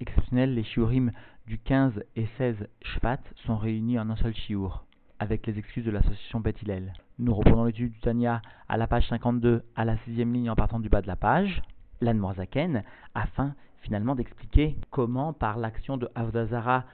exceptionnelle, les shiurim du 15 et 16 Shvat sont réunis en un seul shiur, avec les excuses de l'association Beth Nous reprenons l'étude du Tanya à la page 52, à la sixième ligne en partant du bas de la page, l'Anmorzaken, afin finalement d'expliquer comment, par l'action de Avdazara,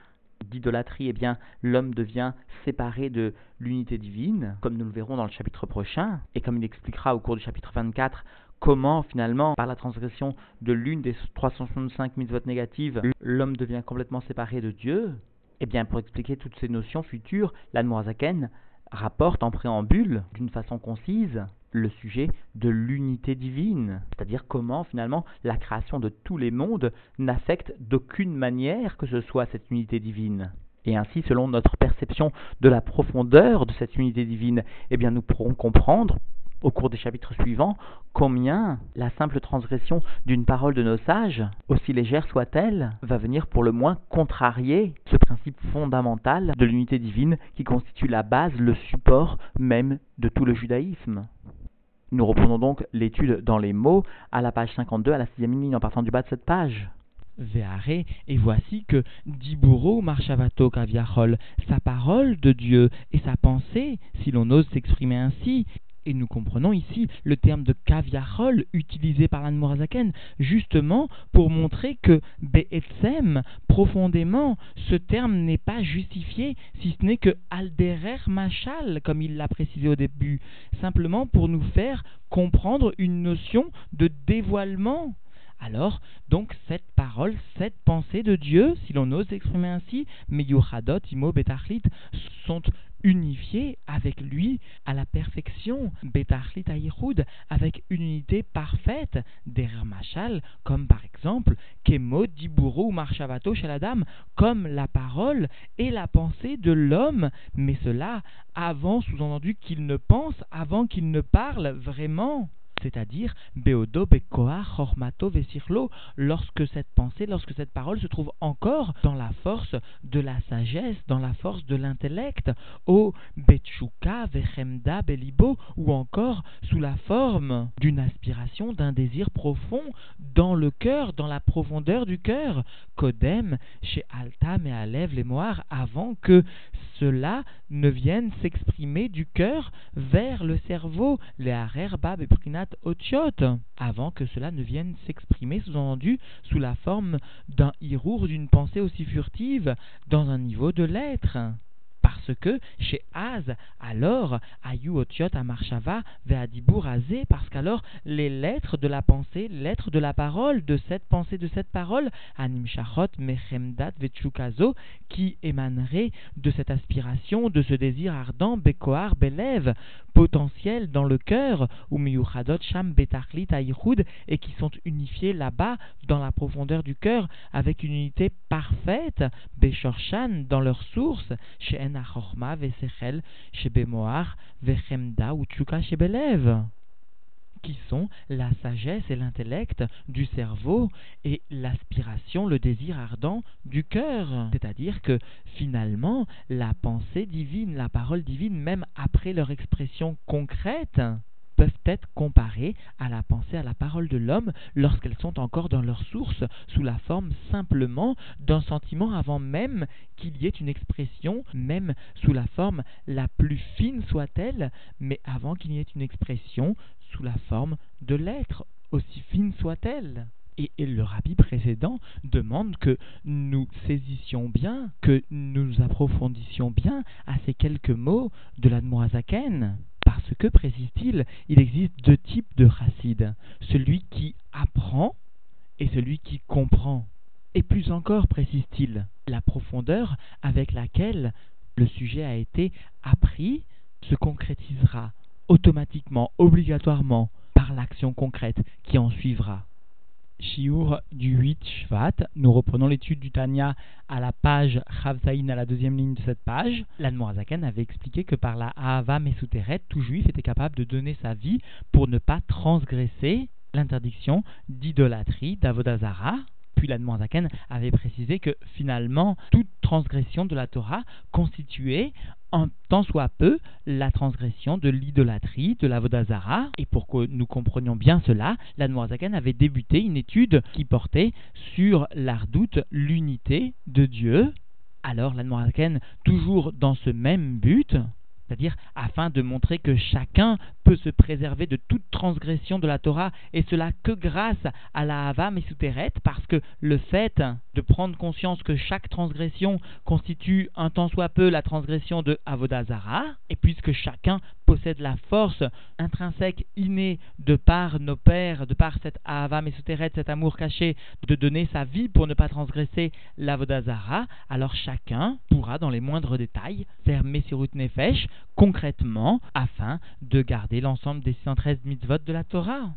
d'idolâtrie, eh bien, l'homme devient séparé de l'unité divine, comme nous le verrons dans le chapitre prochain, et comme il expliquera au cours du chapitre 24 comment finalement, par la transgression de l'une des 365 mitzvot négatives, l'homme devient complètement séparé de Dieu, eh bien, pour expliquer toutes ces notions futures, l'Anmoazaken rapporte en préambule, d'une façon concise, le sujet de l'unité divine, c'est-à-dire comment finalement la création de tous les mondes n'affecte d'aucune manière que ce soit cette unité divine. Et ainsi, selon notre perception de la profondeur de cette unité divine, eh bien nous pourrons comprendre au cours des chapitres suivants combien la simple transgression d'une parole de nos sages, aussi légère soit-elle, va venir pour le moins contrarier ce principe fondamental de l'unité divine qui constitue la base, le support même de tout le judaïsme. Nous reprenons donc l'étude dans les mots à la page 52, à la sixième ligne en partant du bas de cette page. Véaré, et voici que Diburo Marchavato Kaviachol, sa parole de Dieu et sa pensée, si l'on ose s'exprimer ainsi, et nous comprenons ici le terme de kaviarol utilisé par l'Anne Morazaken, justement pour montrer que Be'etzem, profondément, ce terme n'est pas justifié, si ce n'est que alderer machal, comme il l'a précisé au début, simplement pour nous faire comprendre une notion de dévoilement. Alors, donc, cette parole, cette pensée de Dieu, si l'on ose exprimer ainsi, Meyuchadot, Imo, Betachlit, sont unifié avec lui à la perfection, Betachlit Aïroud, avec une unité parfaite, des Machal, comme par exemple Kemo, Diburu Marshavato chez la dame, comme la parole et la pensée de l'homme, mais cela avant, sous-entendu qu'il ne pense, avant qu'il ne parle vraiment c'est-à-dire Beodo, Bekoa, Chormato, Vesirlo, lorsque cette pensée, lorsque cette parole se trouve encore dans la force de la sagesse, dans la force de l'intellect, au Betchuka, Vechemda, Belibo, ou encore sous la forme d'une aspiration, d'un désir profond dans le cœur, dans la profondeur du cœur, Kodem, chez Altam et Alev, les avant que cela ne vienne s'exprimer du cœur vers le cerveau, les Bab et Prinat Otiot, avant que cela ne vienne s'exprimer, sous-entendu, sous la forme d'un hirour d'une pensée aussi furtive, dans un niveau de l'être parce que chez Az, alors, Ayu Otiot Amarshava Veadibur Azé, parce qu'alors les lettres de la pensée, lettres de la parole, de cette pensée, de cette parole, Anim Shachot Mechemdat Vechukazo, qui émanerait de cette aspiration, de ce désir ardent, Bekoar Belev, potentiel dans le cœur, ou Miyuchadot Sham Betachlit Aïchud, et qui sont unifiés là-bas, dans la profondeur du cœur, avec une unité parfaite, Beshorshan, dans leur source, chez Qui sont la sagesse et l'intellect du cerveau et l'aspiration, le désir ardent du cœur. C'est-à-dire que finalement, la pensée divine, la parole divine, même après leur expression concrète, peuvent être comparées à la pensée, à la parole de l'homme lorsqu'elles sont encore dans leur source, sous la forme simplement d'un sentiment avant même qu'il y ait une expression, même sous la forme la plus fine soit-elle, mais avant qu'il y ait une expression sous la forme de l'être, aussi fine soit-elle. Et, le rabbi précédent demande que nous saisissions bien, que nous approfondissions bien à ces quelques mots de l'Admoazaken. Parce que, précise-t-il, il existe deux types de chassid. Celui qui apprend et celui qui comprend. Et plus encore, précise-t-il, la profondeur avec laquelle le sujet a été appris se concrétisera automatiquement, obligatoirement, par l'action concrète qui en suivra. Shiur du 8 Shvat, nous reprenons l'étude du Tanya à la page Chavzaïn, à la deuxième ligne de cette page. L'Anmoazaken avait expliqué que par la Ahava Mesuteret, tout juif était capable de donner sa vie pour ne pas transgresser l'interdiction d'idolâtrie d'Avodazara, Puis l'Admorazaken avait précisé que finalement, toute transgression de la Torah constituait en tant soit peu la transgression de l'idolâtrie, de la Vodazara. Et pour que nous comprenions bien cela, l'Admorazaken avait débuté une étude qui portait sur l'ardoute, l'unité de Dieu. Alors l'Admorazaken, toujours dans ce même but, c'est-à-dire afin de montrer que chacun peut se préserver de toute transgression de la Torah, et cela que grâce à la Hava Mesuteret, parce que le fait de prendre conscience que chaque transgression constitue un tant soit peu la transgression de Avodazara, et puisque chacun possède la force intrinsèque, innée, de par nos pères, de par cette Ahava Mesuteret, cet amour caché, de donner sa vie pour ne pas transgresser l'Avodazara, alors chacun pourra, dans les moindres détails, faire Messirut Nefesh concrètement afin de garder l'ensemble des 613 mitzvot de la Torah.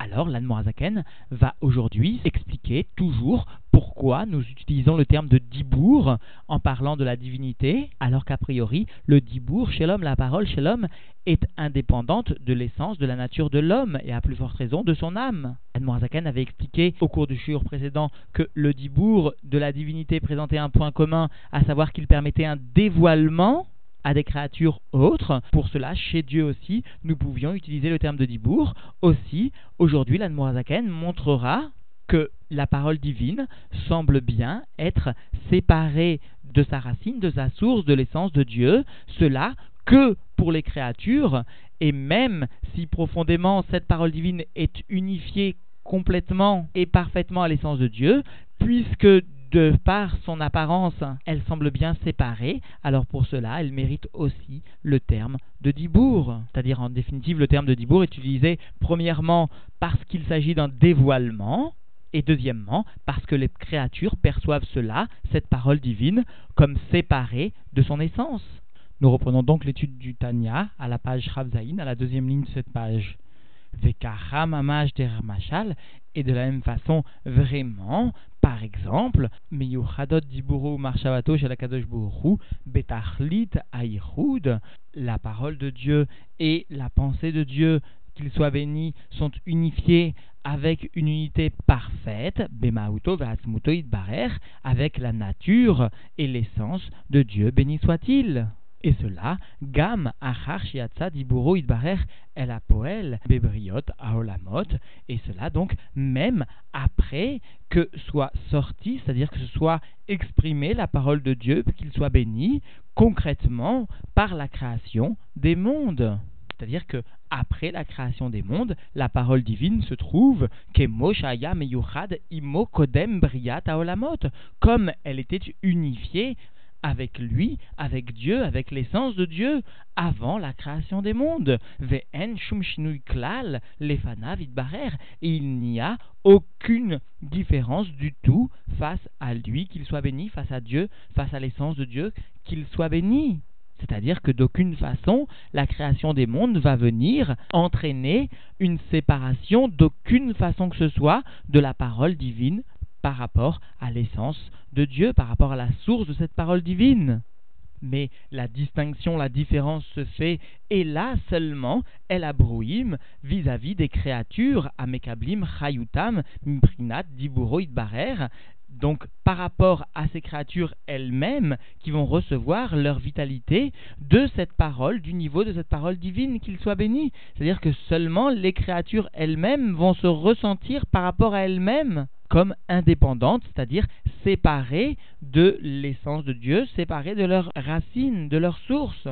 Alors l'Anmorazaken va aujourd'hui expliquer toujours pourquoi nous utilisons le terme de dibour en parlant de la divinité, alors qu'a priori le dibour chez l'homme, la parole chez l'homme, est indépendante de l'essence, de la nature de l'homme et à plus forte raison de son âme. Admorazaken avait expliqué au cours du shiur précédent que le dibour de la divinité présentait un point commun, à savoir qu'il permettait un dévoilement à des créatures autres. Pour cela, chez Dieu aussi, nous pouvions utiliser le terme de Dibour. Aussi, aujourd'hui, l'Anmorazaken montrera que la parole divine semble bien être séparée de sa racine, de sa source, de l'essence de Dieu, cela que pour les créatures, et même si profondément cette parole divine est unifiée complètement et parfaitement à l'essence de Dieu, puisque de par son apparence, elle semble bien séparée, alors pour cela, elle mérite aussi le terme de Dibour. C'est-à-dire, en définitive, le terme de Dibour est utilisé premièrement parce qu'il s'agit d'un dévoilement, et deuxièmement parce que les créatures perçoivent cela, cette parole divine, comme séparée de son essence. Nous reprenons donc l'étude du Tanya à la page Ravzaïn, à la deuxième ligne de cette page. Vekahamamaj machal et de la même façon, vraiment, par exemple, Betachlit la parole de Dieu et la pensée de Dieu, qu'il soit béni, sont unifiés avec une unité parfaite, Bemauto Barer, avec la nature et l'essence de Dieu, béni soit-il. Et cela, Gam Achar Diburo Idbarer El Apoel Bebriot Aolamot, et cela donc même après que soit sorti, c'est-à-dire que ce soit exprimé la parole de Dieu, qu'il soit béni concrètement par la création des mondes. C'est-à-dire que après la création des mondes, la parole divine se trouve Meyuchad Imo Kodem Briat Aolamot, comme elle était unifiée avec lui, avec Dieu, avec l'essence de Dieu, avant la création des mondes. Et il n'y a aucune différence du tout face à lui, qu'il soit béni, face à Dieu, face à l'essence de Dieu, qu'il soit béni. C'est-à-dire que d'aucune façon, la création des mondes va venir entraîner une séparation d'aucune façon que ce soit de la parole divine par rapport à l'essence de Dieu, par rapport à la source de cette parole divine. Mais la distinction, la différence se fait, et là seulement, elle abrouim vis-à-vis des créatures, amekablim, chayutam, mprinat, diburoid barer, donc par rapport à ces créatures elles-mêmes qui vont recevoir leur vitalité de cette parole, du niveau de cette parole divine, qu'il soit béni. C'est-à-dire que seulement les créatures elles-mêmes vont se ressentir par rapport à elles-mêmes comme indépendantes, c'est-à-dire séparées de l'essence de Dieu, séparées de leur racine, de leur source.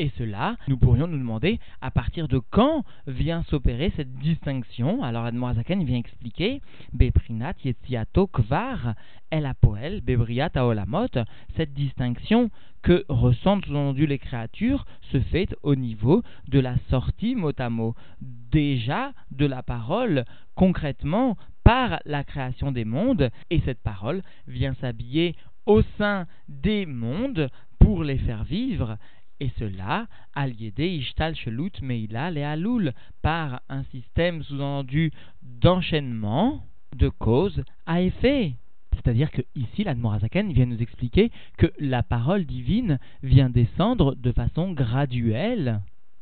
Et cela, nous pourrions nous demander à partir de quand vient s'opérer cette distinction. Alors Admorazaken vient expliquer Beprinat Yetziato Kvar El Apoel Bebriat Aolamot. Cette distinction que ressentent sous les créatures se fait au niveau de la sortie mot à mot, déjà de la parole concrètement par la création des mondes, et cette parole vient s'habiller au sein des mondes pour les faire vivre, et cela, aliédé ishtal shelut meila et aloul, par un système sous-entendu d'enchaînement de cause à effet. C'est-à-dire que ici, l'Admorazaken vient nous expliquer que la parole divine vient descendre de façon graduelle,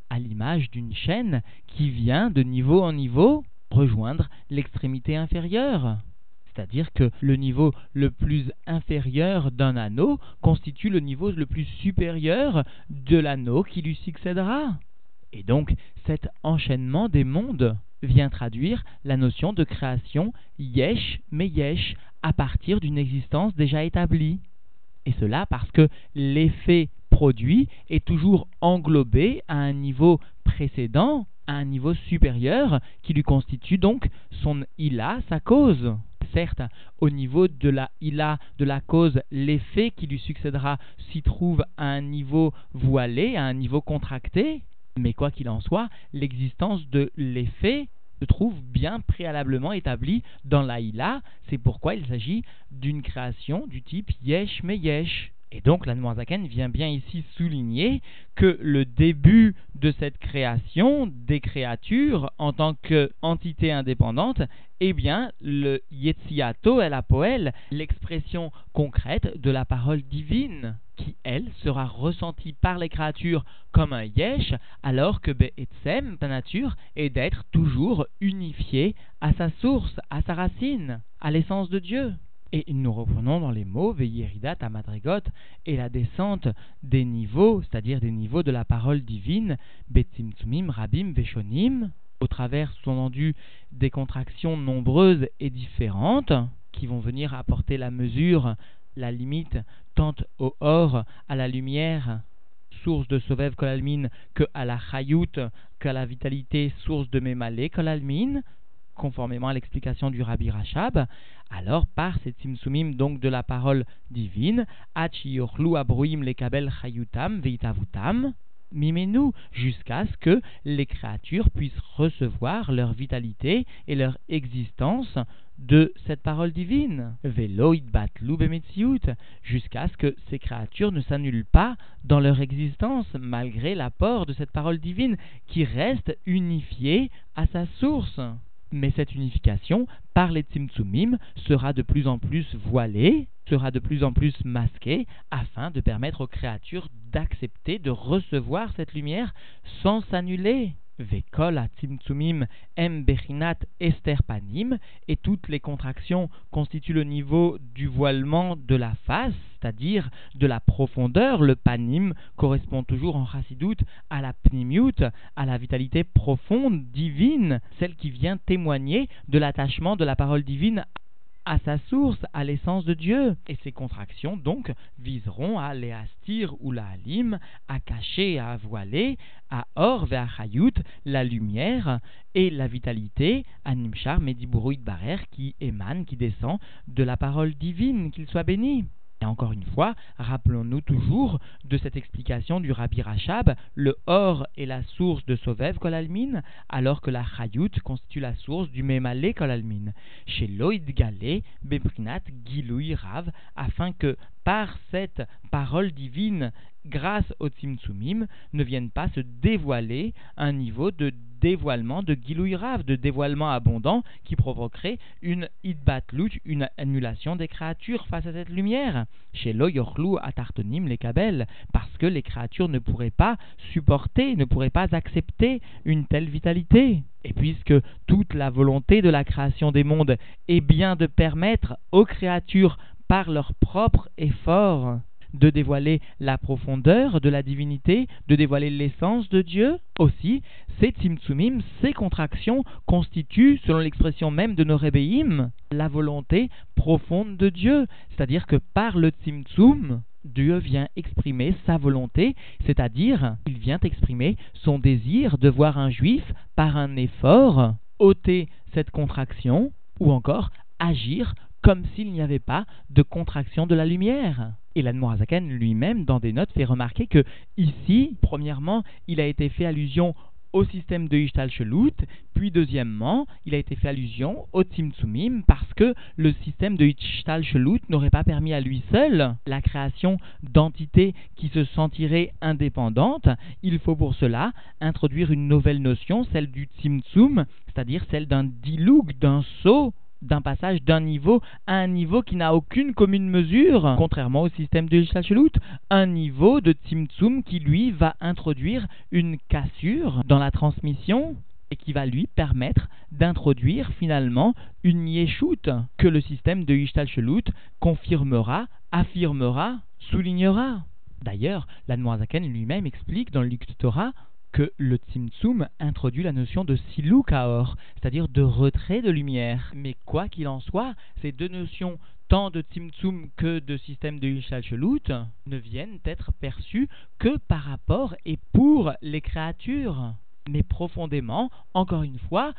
à l'image d'une chaîne qui vient de niveau en niveau rejoindre l'extrémité inférieure C'est-à-dire que le niveau le plus inférieur d'un anneau constitue le niveau le plus supérieur de l'anneau qui lui succédera. Et donc cet enchaînement des mondes vient traduire la notion de création yesh mais yesh à partir d'une existence déjà établie. Et cela parce que l'effet produit est toujours englobé à un niveau précédent, à un niveau supérieur, qui lui constitue donc son ila, sa cause. Certes, au niveau de la ila, de la cause, l'effet qui lui succédera s'y trouve à un niveau voilé, à un niveau contracté, mais quoi qu'il en soit, l'existence de l'effet se trouve bien préalablement établie dans la ila, c'est pourquoi il s'agit d'une création du type yesh me yesh. Et donc l'Anmoazaken vient bien ici souligner que le début de cette création des créatures en tant qu'entité indépendante est bien le Yetziato el Apoel, l'expression concrète de la parole divine qui, elle, sera ressentie par les créatures comme un yesh, alors que Be'etzem, ta nature, est d'être toujours unifié à sa source, à sa racine, à l'essence de Dieu. Et nous reprenons dans les mots Veilleridat à Madrigot et la descente des niveaux, c'est-à-dire des niveaux de la parole divine, Betzimtzumim, Rabim, Veshonim, au travers, sous-entendu, des contractions nombreuses et différentes, qui vont venir apporter la mesure, la limite, tant au or, à la lumière, source de Sovev Kolalmin, que à la Chayout, qu'à la vitalité, source de Memale Kolalmin, conformément à l'explication du Rabbi Rachab, alors par ces tzimtzumim donc de la parole divine, abruim kabel chayutam veitavutam, mimenu, jusqu'à ce que les créatures puissent recevoir leur vitalité et leur existence de cette parole divine. Veloid batlu jusqu'à ce que ces créatures ne s'annulent pas dans leur existence malgré l'apport de cette parole divine qui reste unifiée à sa source. Mais cette unification, par les Tzimtzumim, sera de plus en plus voilée, sera de plus en plus masquée, afin de permettre aux créatures d'accepter, de recevoir cette lumière sans s'annuler. Vekol atzimtzumim esterpanim, et toutes les contractions constituent le niveau du voilement de la face, c'est-à-dire de la profondeur. Le panim correspond toujours en chassidout à la pnimiut, à la vitalité profonde, divine, celle qui vient témoigner de l'attachement de la parole divine à sa source, à l'essence de Dieu. Et ces contractions, donc, viseront à léastir ou la halim, à cacher, à voiler, à or vers chayut, la lumière et la vitalité, à nimchar mediburuit barer, qui émane, qui descend de la parole divine, qu'il soit béni. Et encore une fois, rappelons-nous toujours de cette explication du Rabbi Rachab, le or est la source de Sovev Kolalmin, alors que la Chayut constitue la source du Memale Kolalmin. Chez Loïd Galé, Beprinat, Giloui Rav, afin que par cette parole divine, grâce au Tzimtzumim, ne vienne pas se dévoiler un niveau de dévoilement de Gilouy de dévoilement abondant qui provoquerait une idbatlut, une annulation des créatures face à cette lumière. Chez l'oyorlou atartonim les kabel, parce que les créatures ne pourraient pas supporter, ne pourraient pas accepter une telle vitalité. Et puisque toute la volonté de la création des mondes est bien de permettre aux créatures par leur propre effort de dévoiler la profondeur de la divinité, de dévoiler l'essence de Dieu. Aussi, ces tzimtzumim, ces contractions constituent, selon l'expression même de nos rébéim, la volonté profonde de Dieu. C'est-à-dire que par le tzimtzum, Dieu vient exprimer sa volonté, c'est-à-dire il vient exprimer son désir de voir un juif, par un effort, ôter cette contraction, ou encore agir comme s'il n'y avait pas de contraction de la lumière. Et l'Admorazaken lui-même, dans des notes, fait remarquer que ici, premièrement, il a été fait allusion au système de Ishtal Shelut, puis deuxièmement, il a été fait allusion au Tzimtzumim parce que le système de Ishtal Shelut n'aurait pas permis à lui seul la création d'entités qui se sentiraient indépendantes. Il faut pour cela introduire une nouvelle notion, celle du Tzimtzum, c'est-à-dire celle d'un diloug, d'un saut d'un passage d'un niveau à un niveau qui n'a aucune commune mesure, contrairement au système de Shachelut, un niveau de Tzimtzum qui lui va introduire une cassure dans la transmission et qui va lui permettre d'introduire finalement une yeshut que le système de Ishtalchelut confirmera, affirmera, soulignera. D'ailleurs, l'Admoazaken lui-même explique dans le Torah que le Tzimtzum introduit la notion de silukaor, c'est-à-dire de retrait de lumière. Mais quoi qu'il en soit, ces deux notions, tant de Tzimtzum que de système de Ishtalchelut, ne viennent être perçues que par rapport et pour les créatures mais profondément, encore une fois,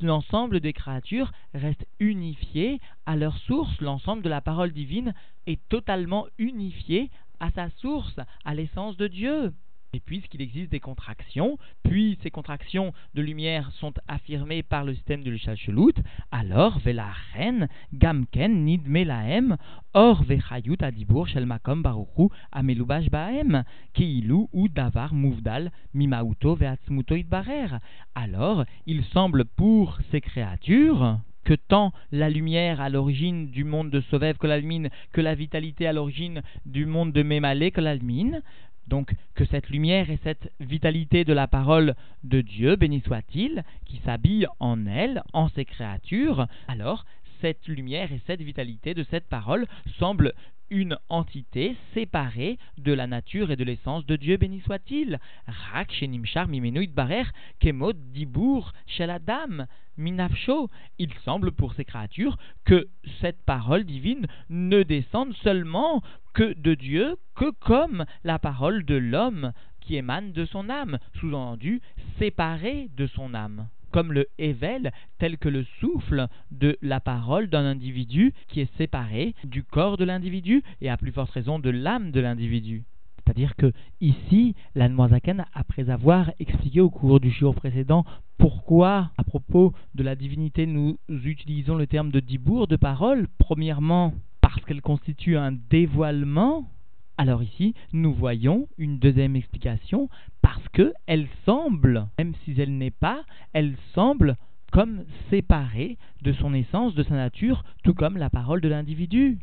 l'ensemble des créatures reste unifié à leur source, l'ensemble de la parole divine est totalement unifié à sa source, à l'essence de Dieu. Et puisqu'il existe des contractions, puis ces contractions de lumière sont affirmées par le système de l'Ishashelut, alors velachen gamken nidmelahem or vechayut adibur shel makom baruchu amelubash bahem keilu ou davar muvdal mimauto veatzmuto itbarer. Alors, il semble pour ces créatures que tant la lumière à l'origine du monde de Sovev que l'almine, que la vitalité à l'origine du monde de Mémalé que l'almine, donc que cette lumière et cette vitalité de la parole de Dieu, béni soit-il, qui s'habille en elle, en ses créatures, alors cette lumière et cette vitalité de cette parole semblent une entité séparée de la nature et de l'essence de Dieu, béni soit-il. Rak shenimshar mimenu barer kemot dibur sheladam minafsho. Il semble pour ces créatures que cette parole divine ne descende seulement que de Dieu, que comme la parole de l'homme qui émane de son âme, sous-entendu séparée de son âme comme le Evel, tel que le souffle de la parole d'un individu qui est séparé du corps de l'individu et à plus forte raison de l'âme de l'individu. C'est-à-dire que ici, l'Anmoazaken, après avoir expliqué au cours du jour précédent pourquoi, à propos de la divinité, nous utilisons le terme de dibour, de parole, premièrement parce qu'elle constitue un dévoilement alors ici, nous voyons une deuxième explication parce qu'elle semble, même si elle n'est pas, elle semble comme séparée de son essence, de sa nature, tout comme la parole de l'individu.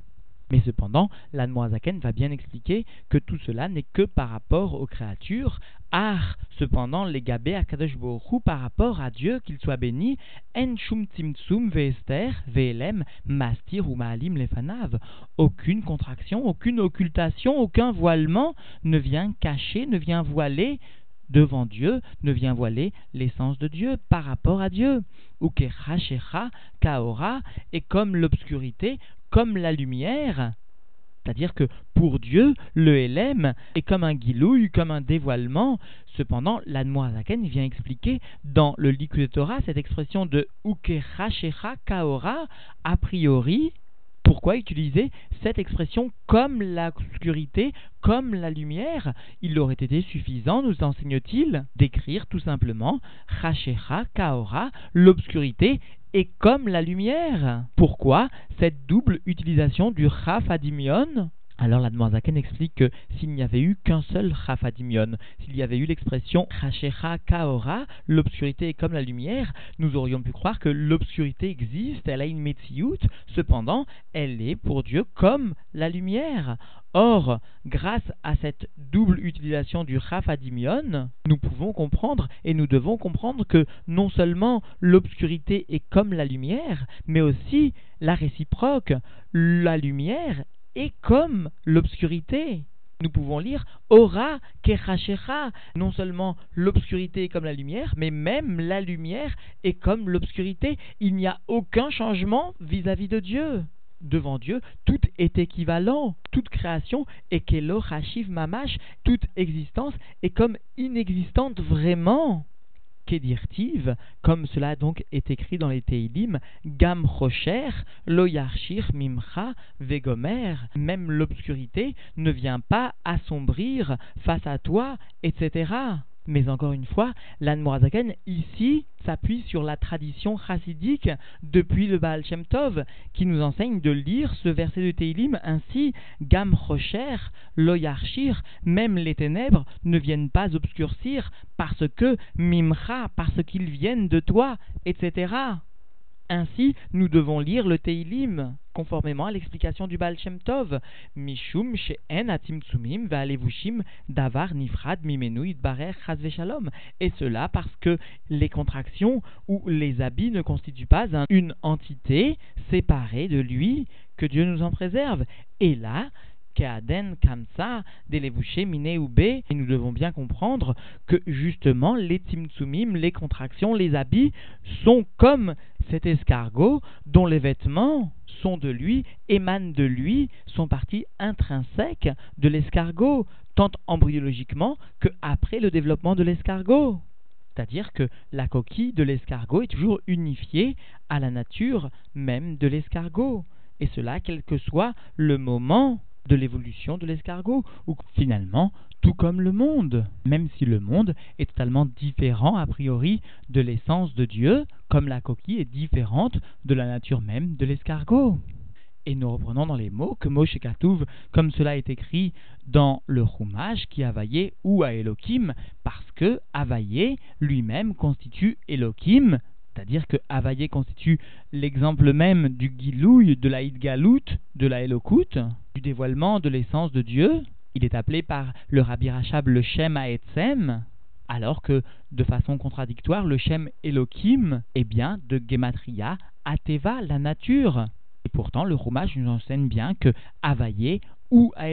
Mais cependant, l'Anmoazaken va bien expliquer que tout cela n'est que par rapport aux créatures, Ar, cependant, les gabé à par rapport à Dieu, qu'il soit béni, en shum tzimtzum veester ve'elem mastir ou ma'alim lefanav. Aucune contraction, aucune occultation, aucun voilement ne vient cacher, ne vient voiler devant Dieu, ne vient voiler l'essence de Dieu par rapport à Dieu. Ou kaora, et comme l'obscurité, comme la lumière, c'est-à-dire que pour Dieu, le LM est comme un guilouille, comme un dévoilement. Cependant, l'Admoazaken vient expliquer dans le Likud Torah cette expression de Ukecha Shecha Kaora, a priori, pourquoi utiliser cette expression comme l'obscurité, comme la lumière? Il aurait été suffisant, nous enseigne-t-il, d'écrire tout simplement Chashecha Kaora, l'obscurité et comme la lumière. Pourquoi cette double utilisation du Chafadimion alors la Zaken explique que s'il n'y avait eu qu'un seul Chafadimion, s'il y avait eu l'expression Chashecha Kaora, l'obscurité est comme la lumière, nous aurions pu croire que l'obscurité existe, elle a une Metsiout, cependant elle est pour Dieu comme la lumière. Or, grâce à cette double utilisation du Chafadimion, nous pouvons comprendre et nous devons comprendre que non seulement l'obscurité est comme la lumière, mais aussi la réciproque, la lumière est comme l'obscurité. Nous pouvons lire Ora Kechashecha. Non seulement l'obscurité est comme la lumière, mais même la lumière est comme l'obscurité. Il n'y a aucun changement vis-à-vis de Dieu devant Dieu, tout est équivalent. Toute création est Kelo Hashiv Mamash, toute existence est comme inexistante vraiment. Kedirtiv, comme cela donc est écrit dans les Teilim, Gam Rocher, Loyarchir Mimcha, Vegomer, même l'obscurité ne vient pas assombrir face à toi, etc. Mais encore une fois, l'Anne ici s'appuie sur la tradition chassidique depuis le Baal Shem Tov, qui nous enseigne de lire ce verset de Teilim ainsi Gam Rocher, Loyarchir, même les ténèbres ne viennent pas obscurcir parce que Mimcha, parce qu'ils viennent de toi, etc. Ainsi, nous devons lire le Teilim, conformément à l'explication du Baal Shem Tov. Mishum she'en atimtsumim ve'alevushim davar nifrad mimenu chas shalom. Et cela parce que les contractions ou les habits ne constituent pas une entité séparée de lui, que Dieu nous en préserve. Et là, Kamsa, Delevouché, Miné ou et nous devons bien comprendre que justement les Tzimtzumim, les contractions, les habits sont comme cet escargot dont les vêtements sont de lui, émanent de lui, sont partie intrinsèque de l'escargot, tant embryologiquement que après le développement de l'escargot. C'est-à-dire que la coquille de l'escargot est toujours unifiée à la nature même de l'escargot. Et cela quel que soit le moment de l'évolution de l'escargot, ou finalement, tout comme le monde, même si le monde est totalement différent a priori de l'essence de Dieu, comme la coquille est différente de la nature même de l'escargot. Et nous reprenons dans les mots que Moshe Katouv, comme cela est écrit dans le Chumash, qui Availlé ou à Elohim, parce que Availlé lui-même constitue Elohim, c'est-à-dire que Availlé constitue l'exemple même du Gilouï, de la Galout, de la du dévoilement de l'essence de Dieu. Il est appelé par le Rabbi Rachab le Shem Haetzem, alors que, de façon contradictoire, le Shem Elohim est bien de Gematria Ateva, la nature. Et pourtant, le Rumash nous enseigne bien que ou à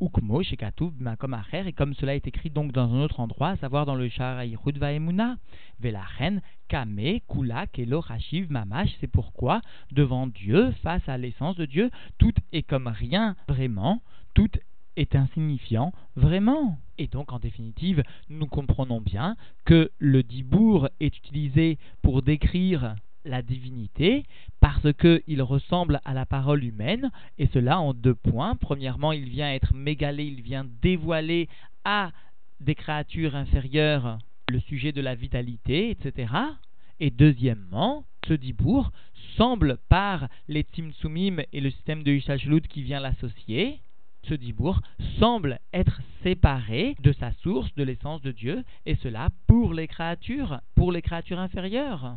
Ukmo Shekatuv Makom Acher, et comme cela est écrit donc dans un autre endroit, à savoir dans le Shara Yehud Vaemuna, Velachen, Kame, Kula, Kelo, Rashiv, Mamash, c'est pourquoi, devant Dieu, face à l'essence de Dieu, tout est comme rien vraiment, tout est insignifiant vraiment. Et donc, en définitive, nous comprenons bien que le dibour est utilisé pour décrire la divinité parce qu'il ressemble à la parole humaine, et cela en deux points. Premièrement, il vient être mégalé, il vient dévoiler à des créatures inférieures le sujet de la vitalité, etc. Et deuxièmement, ce dibour semble par les Tzimtzumim et le système de Ishashlut qui vient l'associer, ce dibour semble être séparé de sa source, de l'essence de Dieu, et cela pour les créatures, pour les créatures inférieures.